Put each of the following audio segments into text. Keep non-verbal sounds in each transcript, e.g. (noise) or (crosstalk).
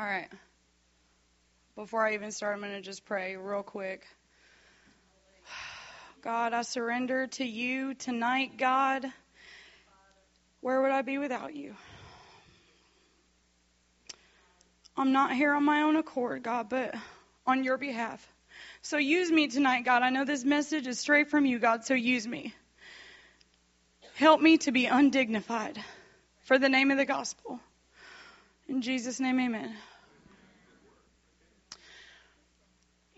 All right. Before I even start, I'm going to just pray real quick. (sighs) God, I surrender to you tonight, God. Where would I be without you? I'm not here on my own accord, God, but on your behalf. So use me tonight, God. I know this message is straight from you, God, so use me. Help me to be undignified for the name of the gospel. In Jesus' name, amen.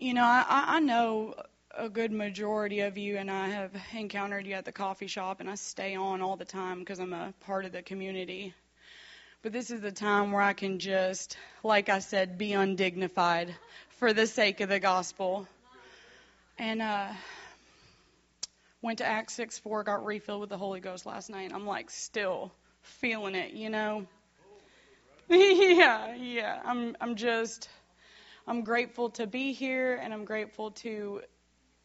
You know, I, I know a good majority of you, and I have encountered you at the coffee shop, and I stay on all the time because I'm a part of the community. But this is the time where I can just, like I said, be undignified for the sake of the gospel. And uh, went to Acts 6 4, got refilled with the Holy Ghost last night. I'm like still feeling it, you know? (laughs) yeah, yeah. I'm I'm just I'm grateful to be here and I'm grateful to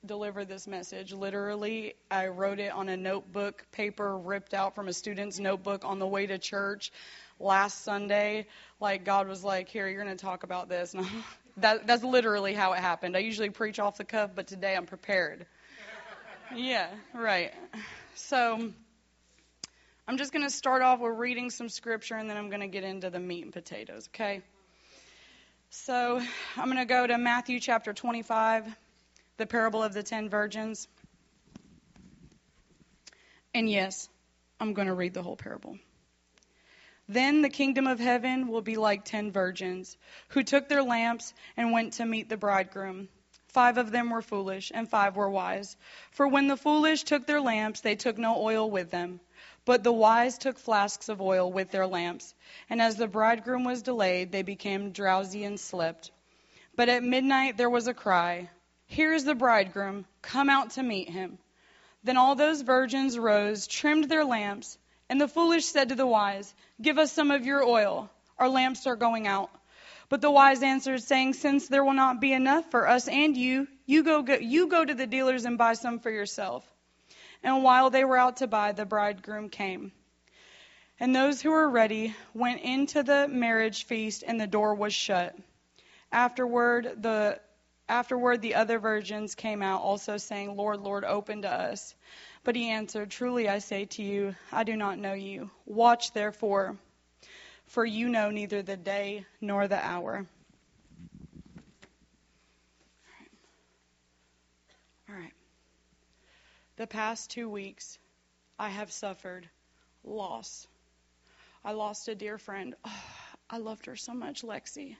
deliver this message. Literally, I wrote it on a notebook paper ripped out from a student's notebook on the way to church last Sunday. Like God was like, "Here, you're going to talk about this." (laughs) And that that's literally how it happened. I usually preach off the cuff, but today I'm prepared. (laughs) yeah, right. So I'm just going to start off with reading some scripture and then I'm going to get into the meat and potatoes, okay? So I'm going to go to Matthew chapter 25, the parable of the ten virgins. And yes, I'm going to read the whole parable. Then the kingdom of heaven will be like ten virgins who took their lamps and went to meet the bridegroom. Five of them were foolish, and five were wise. For when the foolish took their lamps, they took no oil with them. But the wise took flasks of oil with their lamps. And as the bridegroom was delayed, they became drowsy and slept. But at midnight there was a cry Here is the bridegroom, come out to meet him. Then all those virgins rose, trimmed their lamps. And the foolish said to the wise, Give us some of your oil. Our lamps are going out. But the wise answered, saying, Since there will not be enough for us and you, you go, go, you go to the dealers and buy some for yourself. And while they were out to buy, the bridegroom came. And those who were ready went into the marriage feast, and the door was shut. Afterward, the afterward the other virgins came out, also saying, Lord, Lord, open to us. But he answered, Truly I say to you, I do not know you. Watch therefore for you know neither the day nor the hour. All right. The past two weeks, I have suffered loss. I lost a dear friend. Oh, (sighs) I loved her so much, Lexi.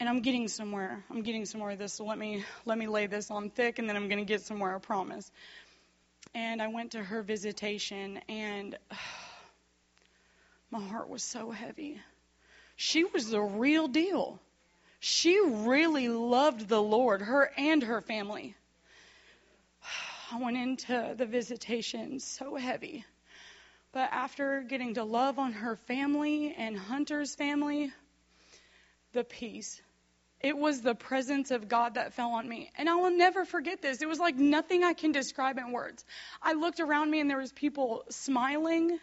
And I'm getting somewhere. I'm getting somewhere. This so let me let me lay this on thick, and then I'm going to get somewhere. I promise. And I went to her visitation, and. Oh, (sighs) my heart was so heavy. She was the real deal. She really loved the Lord, her and her family. I went into the visitation so heavy. But after getting to love on her family and Hunter's family, the peace. It was the presence of God that fell on me. And I will never forget this. It was like nothing I can describe in words. I looked around me and there was people smiling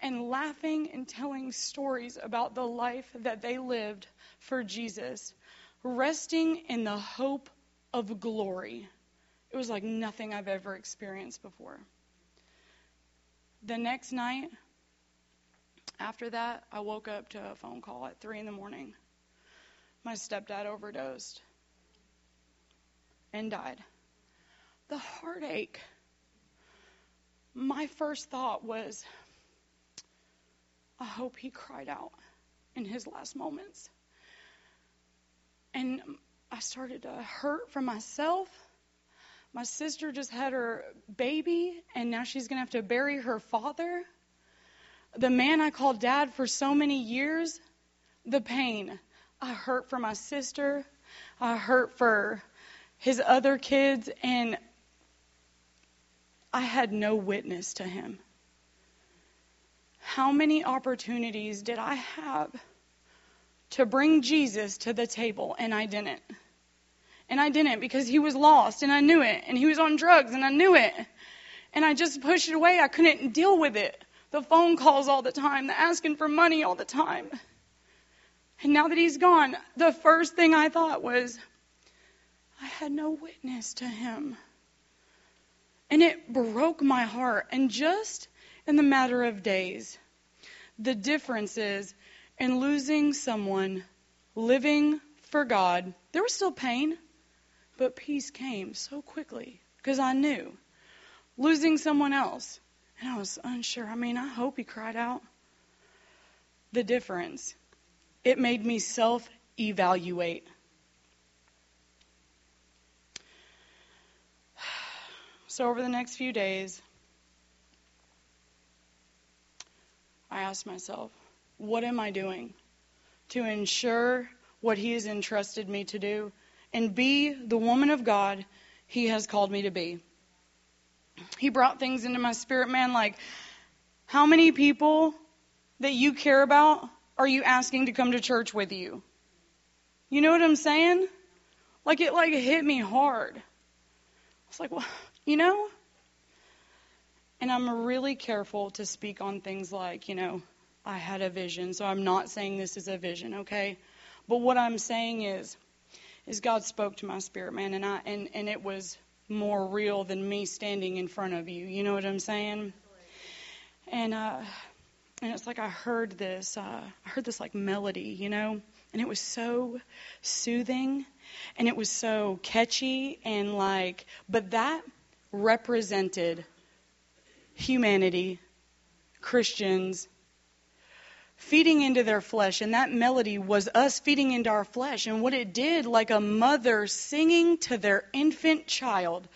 and laughing and telling stories about the life that they lived for Jesus, resting in the hope of glory. It was like nothing I've ever experienced before. The next night, after that, I woke up to a phone call at 3 in the morning. My stepdad overdosed and died. The heartache. My first thought was, I hope he cried out in his last moments. And I started to hurt for myself. My sister just had her baby, and now she's going to have to bury her father. The man I called dad for so many years, the pain. I hurt for my sister. I hurt for his other kids, and I had no witness to him. How many opportunities did I have to bring Jesus to the table and I didn't? And I didn't because he was lost and I knew it. And he was on drugs and I knew it. And I just pushed it away. I couldn't deal with it. The phone calls all the time, the asking for money all the time. And now that he's gone, the first thing I thought was, I had no witness to him. And it broke my heart. And just in the matter of days, the difference is in losing someone living for God, there was still pain, but peace came so quickly because I knew. Losing someone else, and I was unsure. I mean, I hope he cried out. The difference, it made me self evaluate. (sighs) So, over the next few days, I asked myself, what am I doing to ensure what He has entrusted me to do and be the woman of God He has called me to be? He brought things into my spirit, man, like how many people that you care about are you asking to come to church with you? You know what I'm saying? Like it like hit me hard. It's like, well, you know? And I'm really careful to speak on things like, you know, I had a vision, so I'm not saying this is a vision, okay? But what I'm saying is is God spoke to my spirit man and I and, and it was more real than me standing in front of you. You know what I'm saying? And uh and it's like I heard this uh I heard this like melody, you know? And it was so soothing and it was so catchy and like but that represented humanity, Christians, feeding into their flesh. And that melody was us feeding into our flesh. And what it did, like a mother singing to their infant child,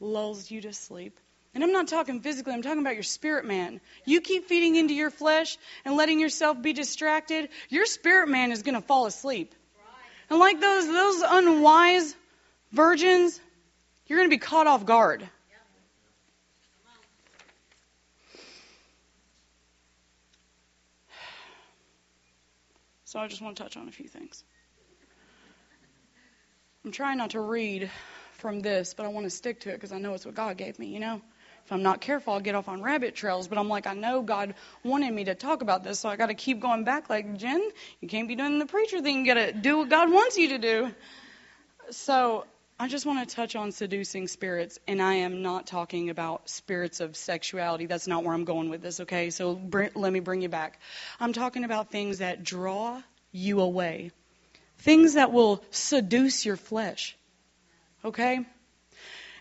lulls you to sleep. And I'm not talking physically, I'm talking about your spirit man. You keep feeding into your flesh and letting yourself be distracted, your spirit man is going to fall asleep. And like those those unwise virgins, you're going to be caught off guard. So I just want to touch on a few things. I'm trying not to read from this, but I want to stick to it because I know it's what God gave me, you know? If I'm not careful, I'll get off on rabbit trails, but I'm like, I know God wanted me to talk about this, so I got to keep going back like, Jen, you can't be doing the preacher thing. You got to do what God wants you to do. So I just want to touch on seducing spirits, and I am not talking about spirits of sexuality. That's not where I'm going with this, okay? So br- let me bring you back. I'm talking about things that draw you away, things that will seduce your flesh, okay?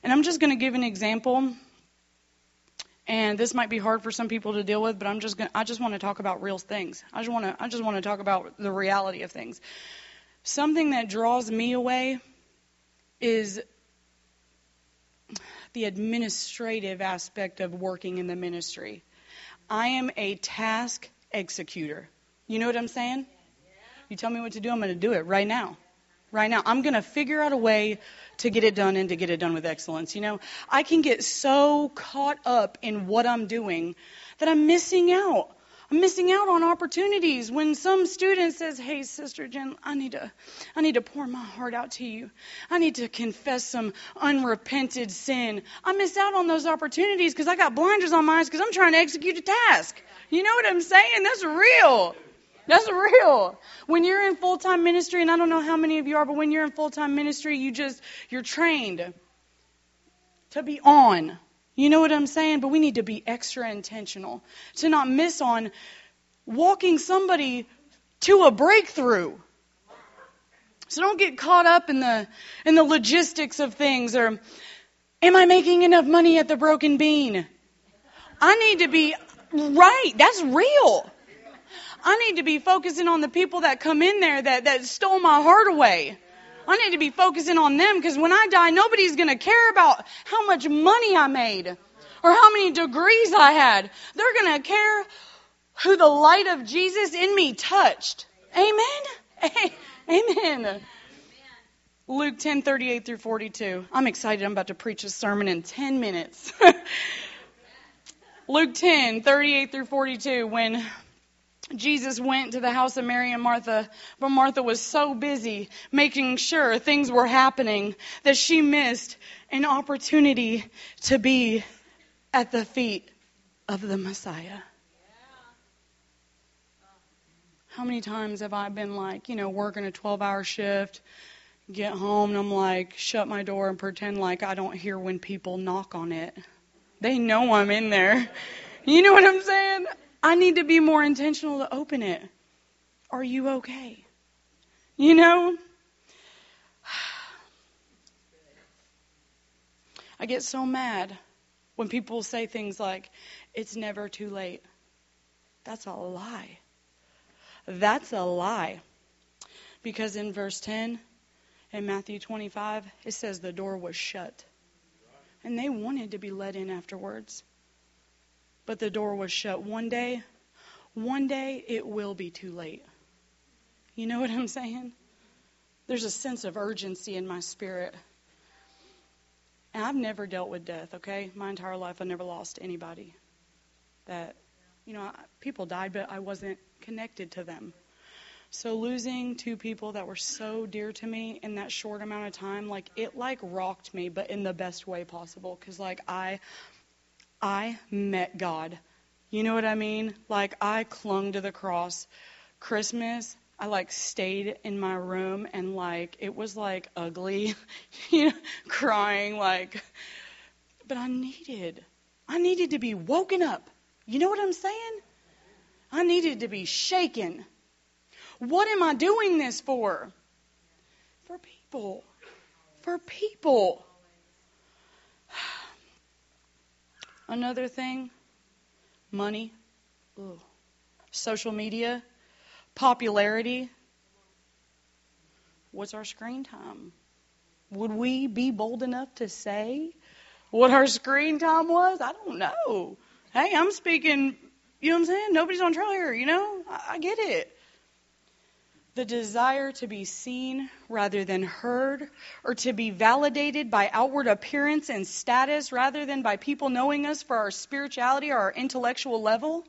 And I'm just going to give an example. And this might be hard for some people to deal with, but I'm just going I just want to talk about real things. I just want to I just want to talk about the reality of things. Something that draws me away is the administrative aspect of working in the ministry. I am a task executor. You know what I'm saying? You tell me what to do, I'm going to do it right now. Right now. I'm going to figure out a way to get it done and to get it done with excellence. You know, I can get so caught up in what I'm doing that I'm missing out I'm missing out on opportunities when some student says, "Hey, Sister Jen, I need to, I need to pour my heart out to you. I need to confess some unrepented sin." I miss out on those opportunities because I got blinders on my eyes because I'm trying to execute a task. You know what I'm saying? That's real. That's real. When you're in full time ministry, and I don't know how many of you are, but when you're in full time ministry, you just you're trained to be on. You know what I'm saying? But we need to be extra intentional to not miss on walking somebody to a breakthrough. So don't get caught up in the in the logistics of things or am I making enough money at the broken bean? I need to be right. That's real. I need to be focusing on the people that come in there that, that stole my heart away. I need to be focusing on them because when I die, nobody's going to care about how much money I made or how many degrees I had. They're going to care who the light of Jesus in me touched. Amen. (laughs) Amen. Luke 10, 38 through 42. I'm excited. I'm about to preach a sermon in 10 minutes. (laughs) Luke 10, 38 through 42. When Jesus went to the house of Mary and Martha, but Martha was so busy making sure things were happening that she missed an opportunity to be at the feet of the Messiah. How many times have I been like, you know, working a 12 hour shift, get home, and I'm like, shut my door and pretend like I don't hear when people knock on it? They know I'm in there. You know what I'm saying? I need to be more intentional to open it. Are you okay? You know? (sighs) I get so mad when people say things like, it's never too late. That's a lie. That's a lie. Because in verse 10 in Matthew 25, it says the door was shut. And they wanted to be let in afterwards. But the door was shut. One day, one day it will be too late. You know what I'm saying? There's a sense of urgency in my spirit. And I've never dealt with death, okay? My entire life, I never lost anybody. That, you know, people died, but I wasn't connected to them. So losing two people that were so dear to me in that short amount of time, like it like rocked me, but in the best way possible. Cause like I, I met God. You know what I mean? Like I clung to the cross. Christmas, I like stayed in my room and like it was like ugly, (laughs) you know, crying like but I needed I needed to be woken up. You know what I'm saying? I needed to be shaken. What am I doing this for? For people. For people. Another thing, money. Ooh. Social media popularity. What's our screen time? Would we be bold enough to say what our screen time was? I don't know. Hey, I'm speaking, you know what I'm saying? Nobody's on trial here, you know? I, I get it. The desire to be seen rather than heard, or to be validated by outward appearance and status rather than by people knowing us for our spirituality or our intellectual level.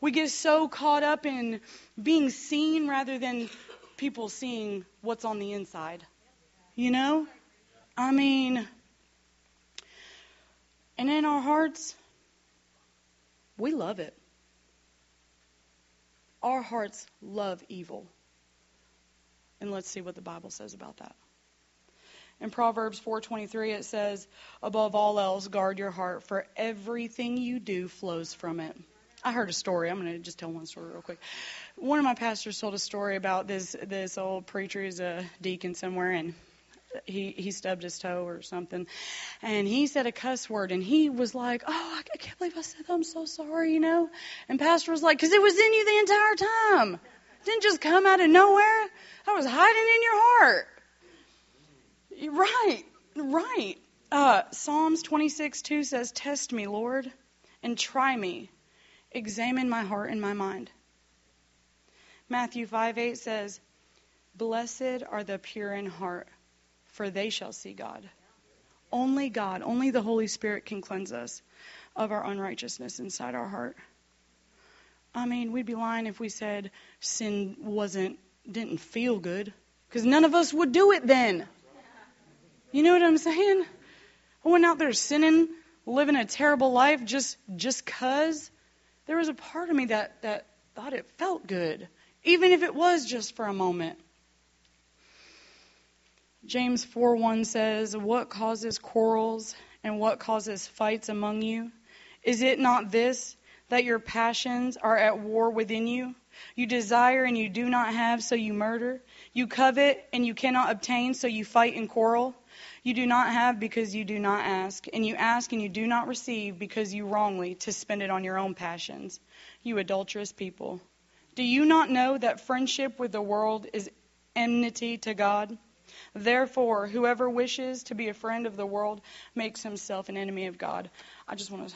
We get so caught up in being seen rather than people seeing what's on the inside. You know? I mean, and in our hearts, we love it. Our hearts love evil. And let's see what the Bible says about that. In Proverbs 4:23 it says, "Above all else guard your heart, for everything you do flows from it." I heard a story. I'm going to just tell one story real quick. One of my pastors told a story about this this old preacher. He's a deacon somewhere, and he he stubbed his toe or something, and he said a cuss word, and he was like, "Oh, I can't believe I said that. I'm so sorry," you know. And pastor was like, "Cause it was in you the entire time. It didn't just come out of nowhere. I was hiding in your heart." Right, right. Uh, Psalms 26:2 says, "Test me, Lord, and try me." Examine my heart and my mind. Matthew 5 8 says, Blessed are the pure in heart, for they shall see God. Only God, only the Holy Spirit can cleanse us of our unrighteousness inside our heart. I mean, we'd be lying if we said sin wasn't didn't feel good, because none of us would do it then. You know what I'm saying? I went out there sinning, living a terrible life just just cause there was a part of me that, that thought it felt good, even if it was just for a moment. James 4:1 says, "What causes quarrels and what causes fights among you? Is it not this that your passions are at war within you? You desire and you do not have, so you murder. You covet and you cannot obtain, so you fight and quarrel. You do not have because you do not ask, and you ask and you do not receive because you wrongly to spend it on your own passions. You adulterous people. Do you not know that friendship with the world is enmity to God? Therefore, whoever wishes to be a friend of the world makes himself an enemy of God. I just want to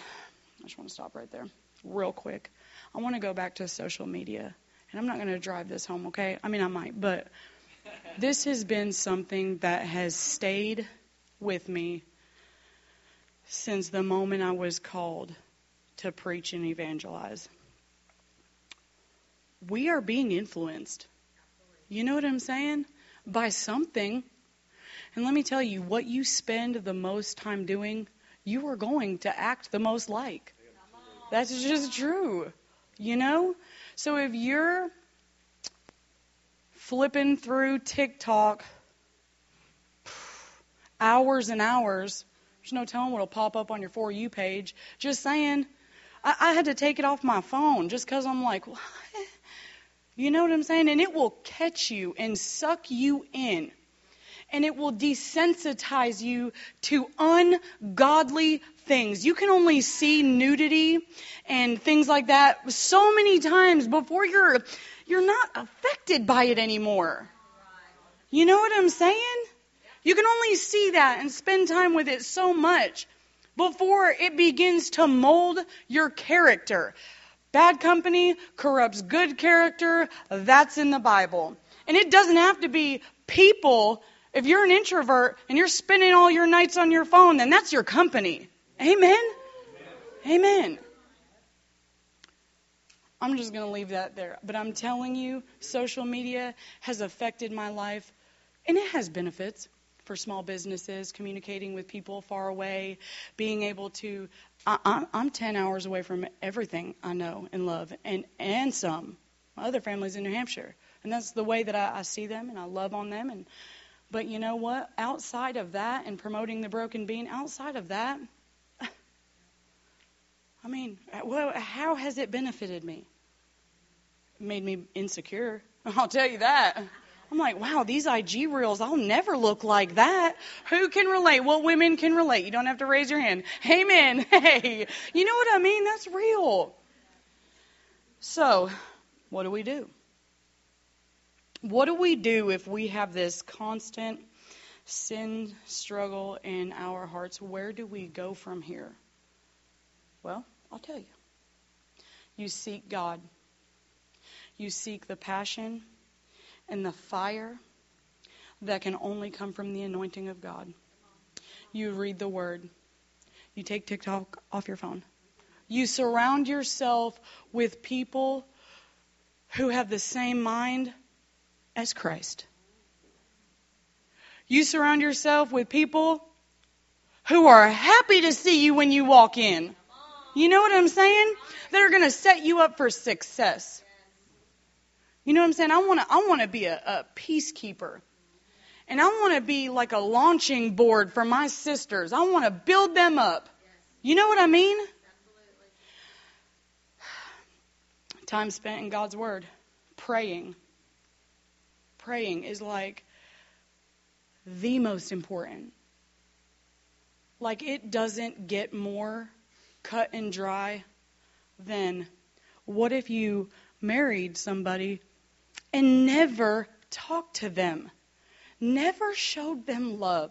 I just want to stop right there real quick. I want to go back to social media. And I'm not going to drive this home, okay? I mean, I might, but this has been something that has stayed with me since the moment I was called to preach and evangelize. We are being influenced. You know what I'm saying? By something. And let me tell you, what you spend the most time doing, you are going to act the most like. That's just true. You know? So if you're flipping through TikTok hours and hours. There's no telling what'll pop up on your For You page. Just saying. I, I had to take it off my phone just because I'm like, what? You know what I'm saying? And it will catch you and suck you in. And it will desensitize you to ungodly things. You can only see nudity and things like that so many times before you're you're not affected by it anymore. You know what I'm saying? You can only see that and spend time with it so much before it begins to mold your character. Bad company corrupts good character. That's in the Bible. And it doesn't have to be people. If you're an introvert and you're spending all your nights on your phone, then that's your company. Amen? Amen. I'm just going to leave that there. But I'm telling you, social media has affected my life, and it has benefits for small businesses, communicating with people far away, being able to. I, am 10 hours away from everything I know and love, and, and some. My other family's in New Hampshire. And that's the way that I, I see them and I love on them. And But you know what? Outside of that and promoting the broken bean, outside of that, (sighs) I mean, well, how has it benefited me? It made me insecure. (laughs) I'll tell you that. I'm like, wow, these IG reels, I'll never look like that. Who can relate? What women can relate? You don't have to raise your hand. Amen. (laughs) Hey, you know what I mean? That's real. So, what do we do? What do we do if we have this constant sin struggle in our hearts? Where do we go from here? Well, I'll tell you. You seek God. You seek the passion and the fire that can only come from the anointing of God. You read the Word. You take TikTok off your phone. You surround yourself with people who have the same mind as Christ. You surround yourself with people who are happy to see you when you walk in. You know what I'm saying? That are going to set you up for success. You know what I'm saying? I want to I want to be a, a peacekeeper. And I want to be like a launching board for my sisters. I want to build them up. You know what I mean? Time spent in God's Word, praying. Praying is like the most important. Like it doesn't get more cut and dry than what if you married somebody and never talked to them, never showed them love,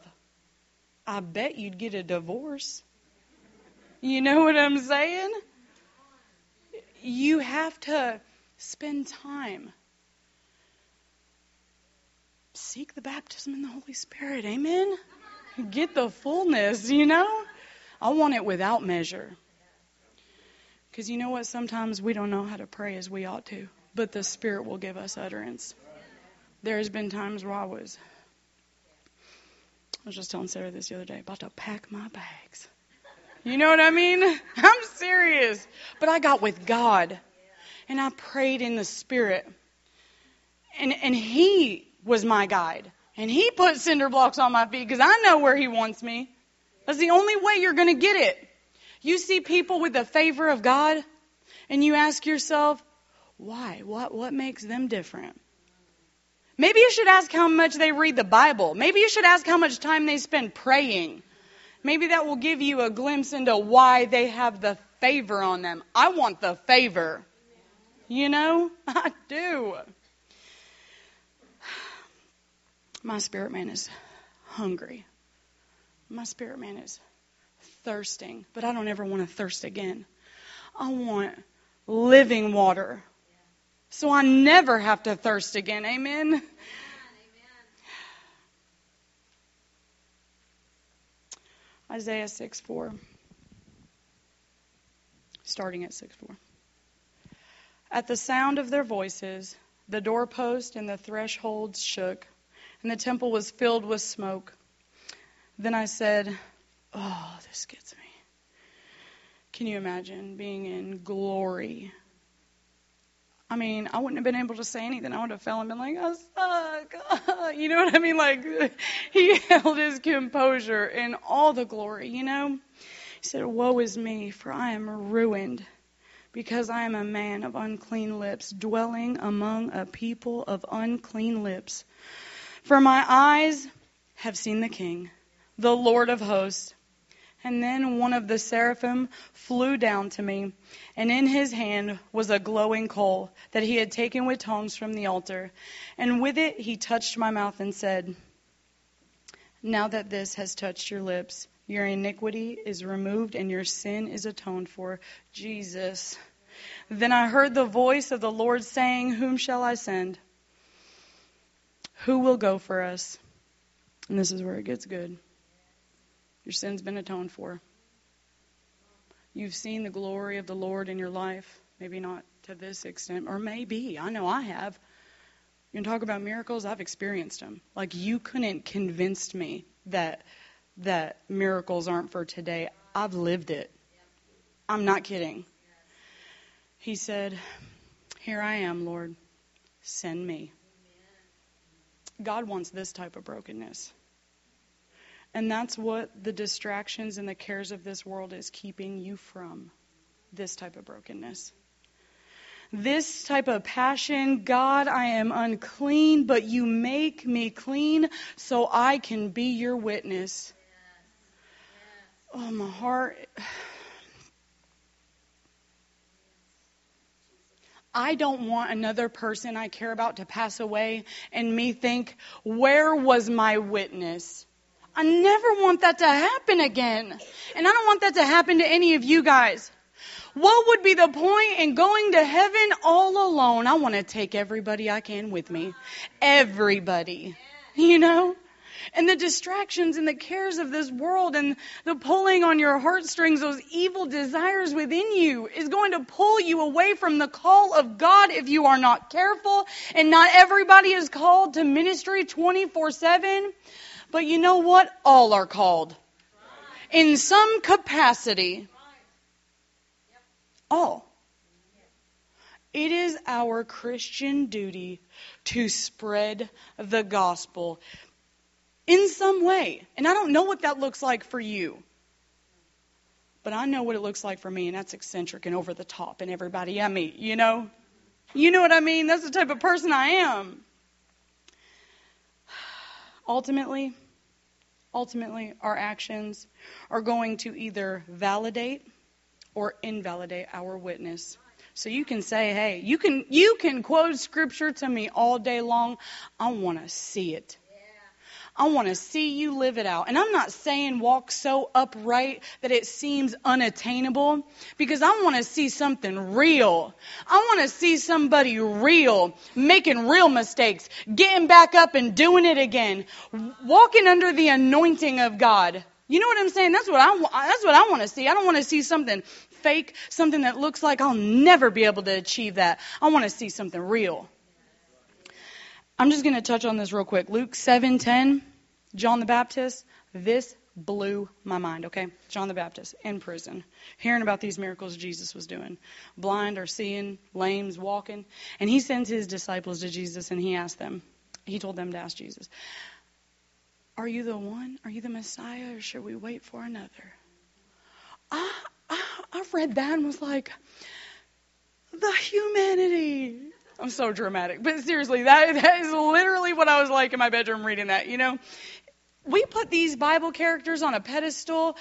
I bet you'd get a divorce. You know what I'm saying? You have to spend time. Seek the baptism in the Holy Spirit. Amen? Get the fullness, you know? I want it without measure. Because you know what? Sometimes we don't know how to pray as we ought to but the Spirit will give us utterance. There's been times where I was, I was just telling Sarah this the other day, about to pack my bags. You know what I mean? (laughs) I'm serious. But I got with God and I prayed in the Spirit. And, and He was my guide. And He put cinder blocks on my feet because I know where He wants me. That's the only way you're going to get it. You see people with the favor of God and you ask yourself, why? What, what makes them different? Maybe you should ask how much they read the Bible. Maybe you should ask how much time they spend praying. Maybe that will give you a glimpse into why they have the favor on them. I want the favor. You know? (laughs) I do. My spirit man is hungry. My spirit man is thirsting, but I don't ever want to thirst again. I want living water so I never have to thirst again. Amen. Amen. Isaiah 6 4. Starting at 6 4. At the sound of their voices, the doorpost and the thresholds shook, and the temple was filled with smoke. Then I said, Oh, this gets me. Can you imagine being in glory I mean, I wouldn't have been able to say anything. I would have fell and been like, I suck. (laughs) You know what I mean? Like, (laughs) he held his composure in all the glory, you know? He said, Woe is me, for I am ruined, because I am a man of unclean lips, dwelling among a people of unclean lips. For my eyes have seen the King, the Lord of hosts. And then one of the seraphim flew down to me, and in his hand was a glowing coal that he had taken with tongs from the altar. And with it he touched my mouth and said, Now that this has touched your lips, your iniquity is removed and your sin is atoned for. Jesus. Then I heard the voice of the Lord saying, Whom shall I send? Who will go for us? And this is where it gets good. Your sin's been atoned for. You've seen the glory of the Lord in your life. Maybe not to this extent, or maybe. I know I have. You can talk about miracles, I've experienced them. Like you couldn't convince me that that miracles aren't for today. I've lived it. I'm not kidding. He said, Here I am, Lord. Send me. God wants this type of brokenness. And that's what the distractions and the cares of this world is keeping you from this type of brokenness. This type of passion, God, I am unclean, but you make me clean so I can be your witness. Oh, my heart. I don't want another person I care about to pass away and me think, where was my witness? I never want that to happen again. And I don't want that to happen to any of you guys. What would be the point in going to heaven all alone? I want to take everybody I can with me. Everybody. You know? And the distractions and the cares of this world and the pulling on your heartstrings, those evil desires within you, is going to pull you away from the call of God if you are not careful. And not everybody is called to ministry 24 7. But you know what? All are called. In some capacity. All. It is our Christian duty to spread the gospel in some way. And I don't know what that looks like for you. But I know what it looks like for me, and that's eccentric and over the top, and everybody I meet, you know? You know what I mean? That's the type of person I am. (sighs) Ultimately, ultimately our actions are going to either validate or invalidate our witness. So you can say, "Hey, you can you can quote scripture to me all day long. I want to see it." I want to see you live it out. And I'm not saying walk so upright that it seems unattainable because I want to see something real. I want to see somebody real, making real mistakes, getting back up and doing it again, walking under the anointing of God. You know what I'm saying? That's what I that's what I want to see. I don't want to see something fake, something that looks like I'll never be able to achieve that. I want to see something real. I'm just going to touch on this real quick. Luke 7:10, John the Baptist. This blew my mind. Okay, John the Baptist in prison, hearing about these miracles Jesus was doing, blind or seeing, lames walking, and he sends his disciples to Jesus and he asked them. He told them to ask Jesus, "Are you the one? Are you the Messiah, or should we wait for another?" I I, I read that and was like, "The humanity." I'm so dramatic. But seriously, that, that is literally what I was like in my bedroom reading that, you know? We put these Bible characters on a pedestal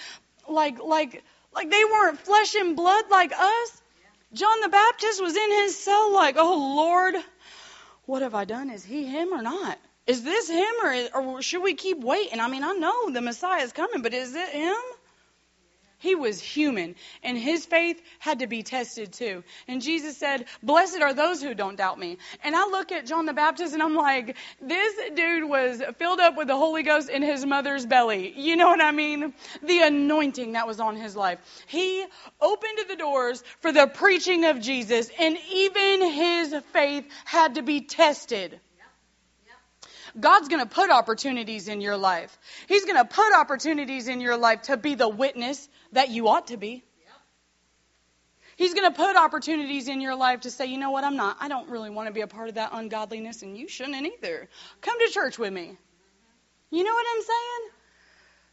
like like like they weren't flesh and blood like us. John the Baptist was in his cell like, "Oh Lord, what have I done? Is he him or not? Is this him or, is, or should we keep waiting? I mean, I know the Messiah is coming, but is it him?" He was human, and his faith had to be tested too. And Jesus said, Blessed are those who don't doubt me. And I look at John the Baptist and I'm like, this dude was filled up with the Holy Ghost in his mother's belly. You know what I mean? The anointing that was on his life. He opened the doors for the preaching of Jesus, and even his faith had to be tested. God's going to put opportunities in your life. He's going to put opportunities in your life to be the witness that you ought to be. He's going to put opportunities in your life to say, you know what, I'm not, I don't really want to be a part of that ungodliness, and you shouldn't either. Come to church with me. You know what I'm saying?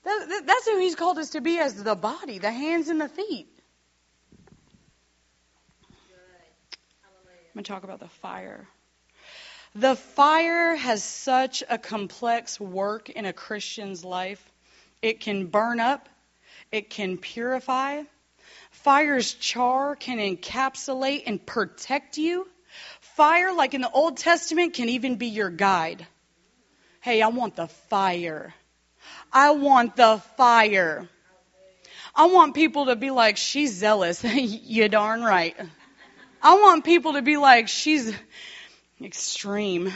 That, that, that's who He's called us to be as the body, the hands and the feet. I'm going to talk about the fire. The fire has such a complex work in a Christian's life. It can burn up, it can purify, Fire's char can encapsulate and protect you. Fire, like in the Old Testament, can even be your guide. Hey, I want the fire. I want the fire. I want people to be like, she's zealous. (laughs) you darn right. I want people to be like, she's extreme.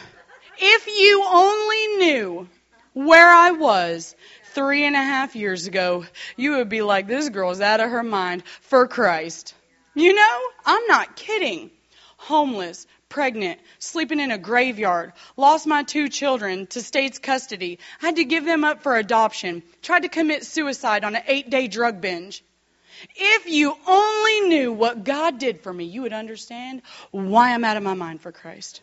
If you only knew where I was three and a half years ago, you would be like, this girl's out of her mind for Christ. You know, I'm not kidding. Homeless, pregnant, sleeping in a graveyard, lost my two children to state's custody, had to give them up for adoption, tried to commit suicide on an eight day drug binge. If you only knew what God did for me, you would understand why I'm out of my mind for Christ.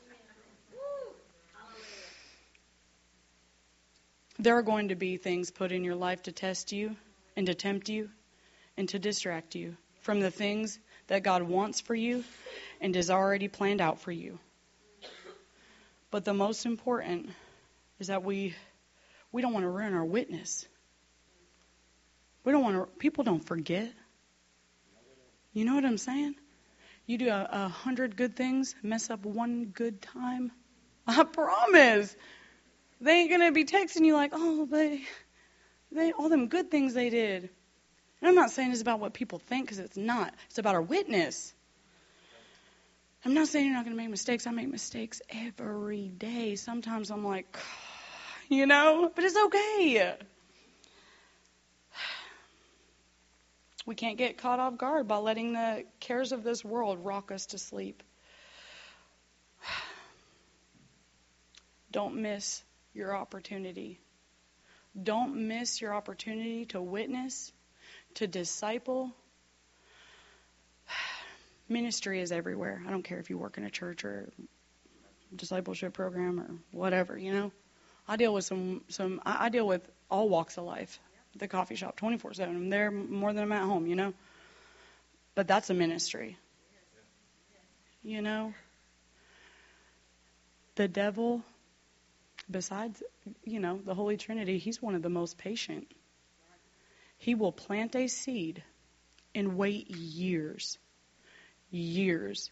There are going to be things put in your life to test you and to tempt you and to distract you from the things that God wants for you and has already planned out for you. But the most important is that we we don't want to ruin our witness. We don't want to people don't forget. You know what I'm saying? You do a, a hundred good things, mess up one good time. (laughs) I promise. They ain't gonna be texting you like, oh, they, they, all them good things they did. And I'm not saying it's about what people think, because it's not. It's about our witness. I'm not saying you're not gonna make mistakes. I make mistakes every day. Sometimes I'm like, (sighs) you know, but it's okay. (sighs) We can't get caught off guard by letting the cares of this world rock us to sleep. (sighs) Don't miss your opportunity. Don't miss your opportunity to witness, to disciple. (sighs) Ministry is everywhere. I don't care if you work in a church or discipleship program or whatever, you know. I deal with some some I deal with all walks of life. The coffee shop 24/7. I'm there more than I'm at home, you know. But that's a ministry. You know. The devil besides, you know, the Holy Trinity, he's one of the most patient. He will plant a seed and wait years, years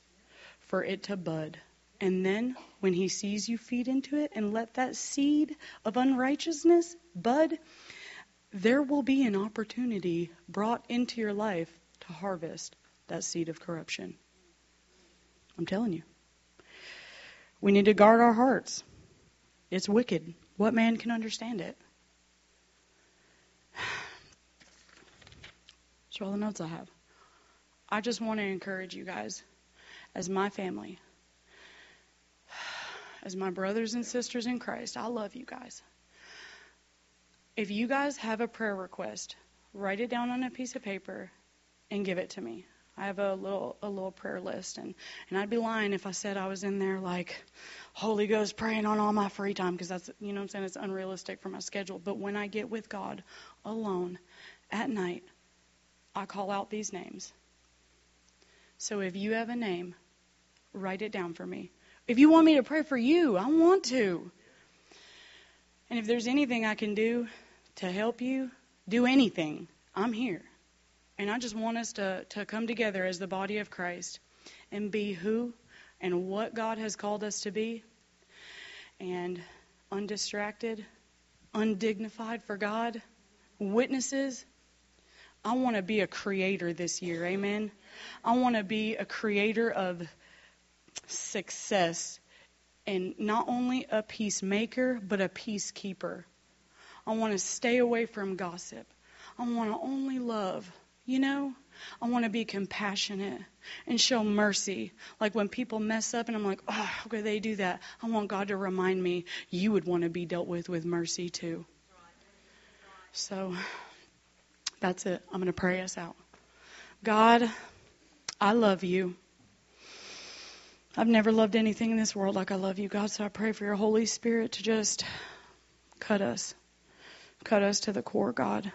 for it to bud. And then when he sees you feed into it and let that seed of unrighteousness bud, there will be an opportunity brought into your life to harvest that seed of corruption. I'm telling you. We need to guard our hearts. It's wicked. What man can understand it? (sighs) That's all the notes I have. I just want to encourage you guys, as my family, (sighs) as my brothers and sisters in Christ, I love you guys. If you guys have a prayer request, write it down on a piece of paper and give it to me. I have a little a little prayer list and and I'd be lying if I said I was in there like Holy Ghost praying on all my free time because that's you know what I'm saying it's unrealistic for my schedule. But when I get with God alone at night, I call out these names. So if you have a name, write it down for me. If you want me to pray for you, I want to. And if there's anything I can do to help you, do anything. I'm here. And I just want us to, to come together as the body of Christ and be who and what God has called us to be and undistracted, undignified for God, witnesses. I want to be a creator this year. Amen. I want to be a creator of success and not only a peacemaker, but a peacekeeper. I want to stay away from gossip. I want to only love you know? I want to be compassionate and show mercy. Like when people mess up and I'm like, oh, how could they do that? I want God to remind me you would want to be dealt with with mercy too. So that's it. I'm going to pray us out. God, I love you. I've never loved anything in this world like I love you, God. So I pray for your Holy Spirit to just cut us, cut us to the core, God.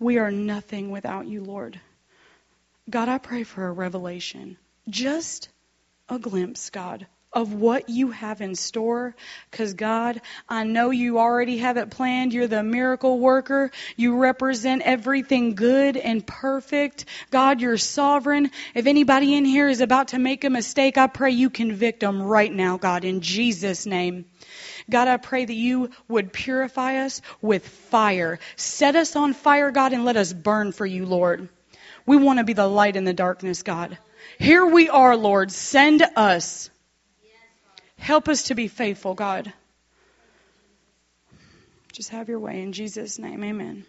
We are nothing without you, Lord. God, I pray for a revelation, just a glimpse, God, of what you have in store. Because, God, I know you already have it planned. You're the miracle worker. You represent everything good and perfect. God, you're sovereign. If anybody in here is about to make a mistake, I pray you convict them right now, God, in Jesus' name. God, I pray that you would purify us with fire. Set us on fire, God, and let us burn for you, Lord. We want to be the light in the darkness, God. Here we are, Lord. Send us. Help us to be faithful, God. Just have your way in Jesus' name. Amen.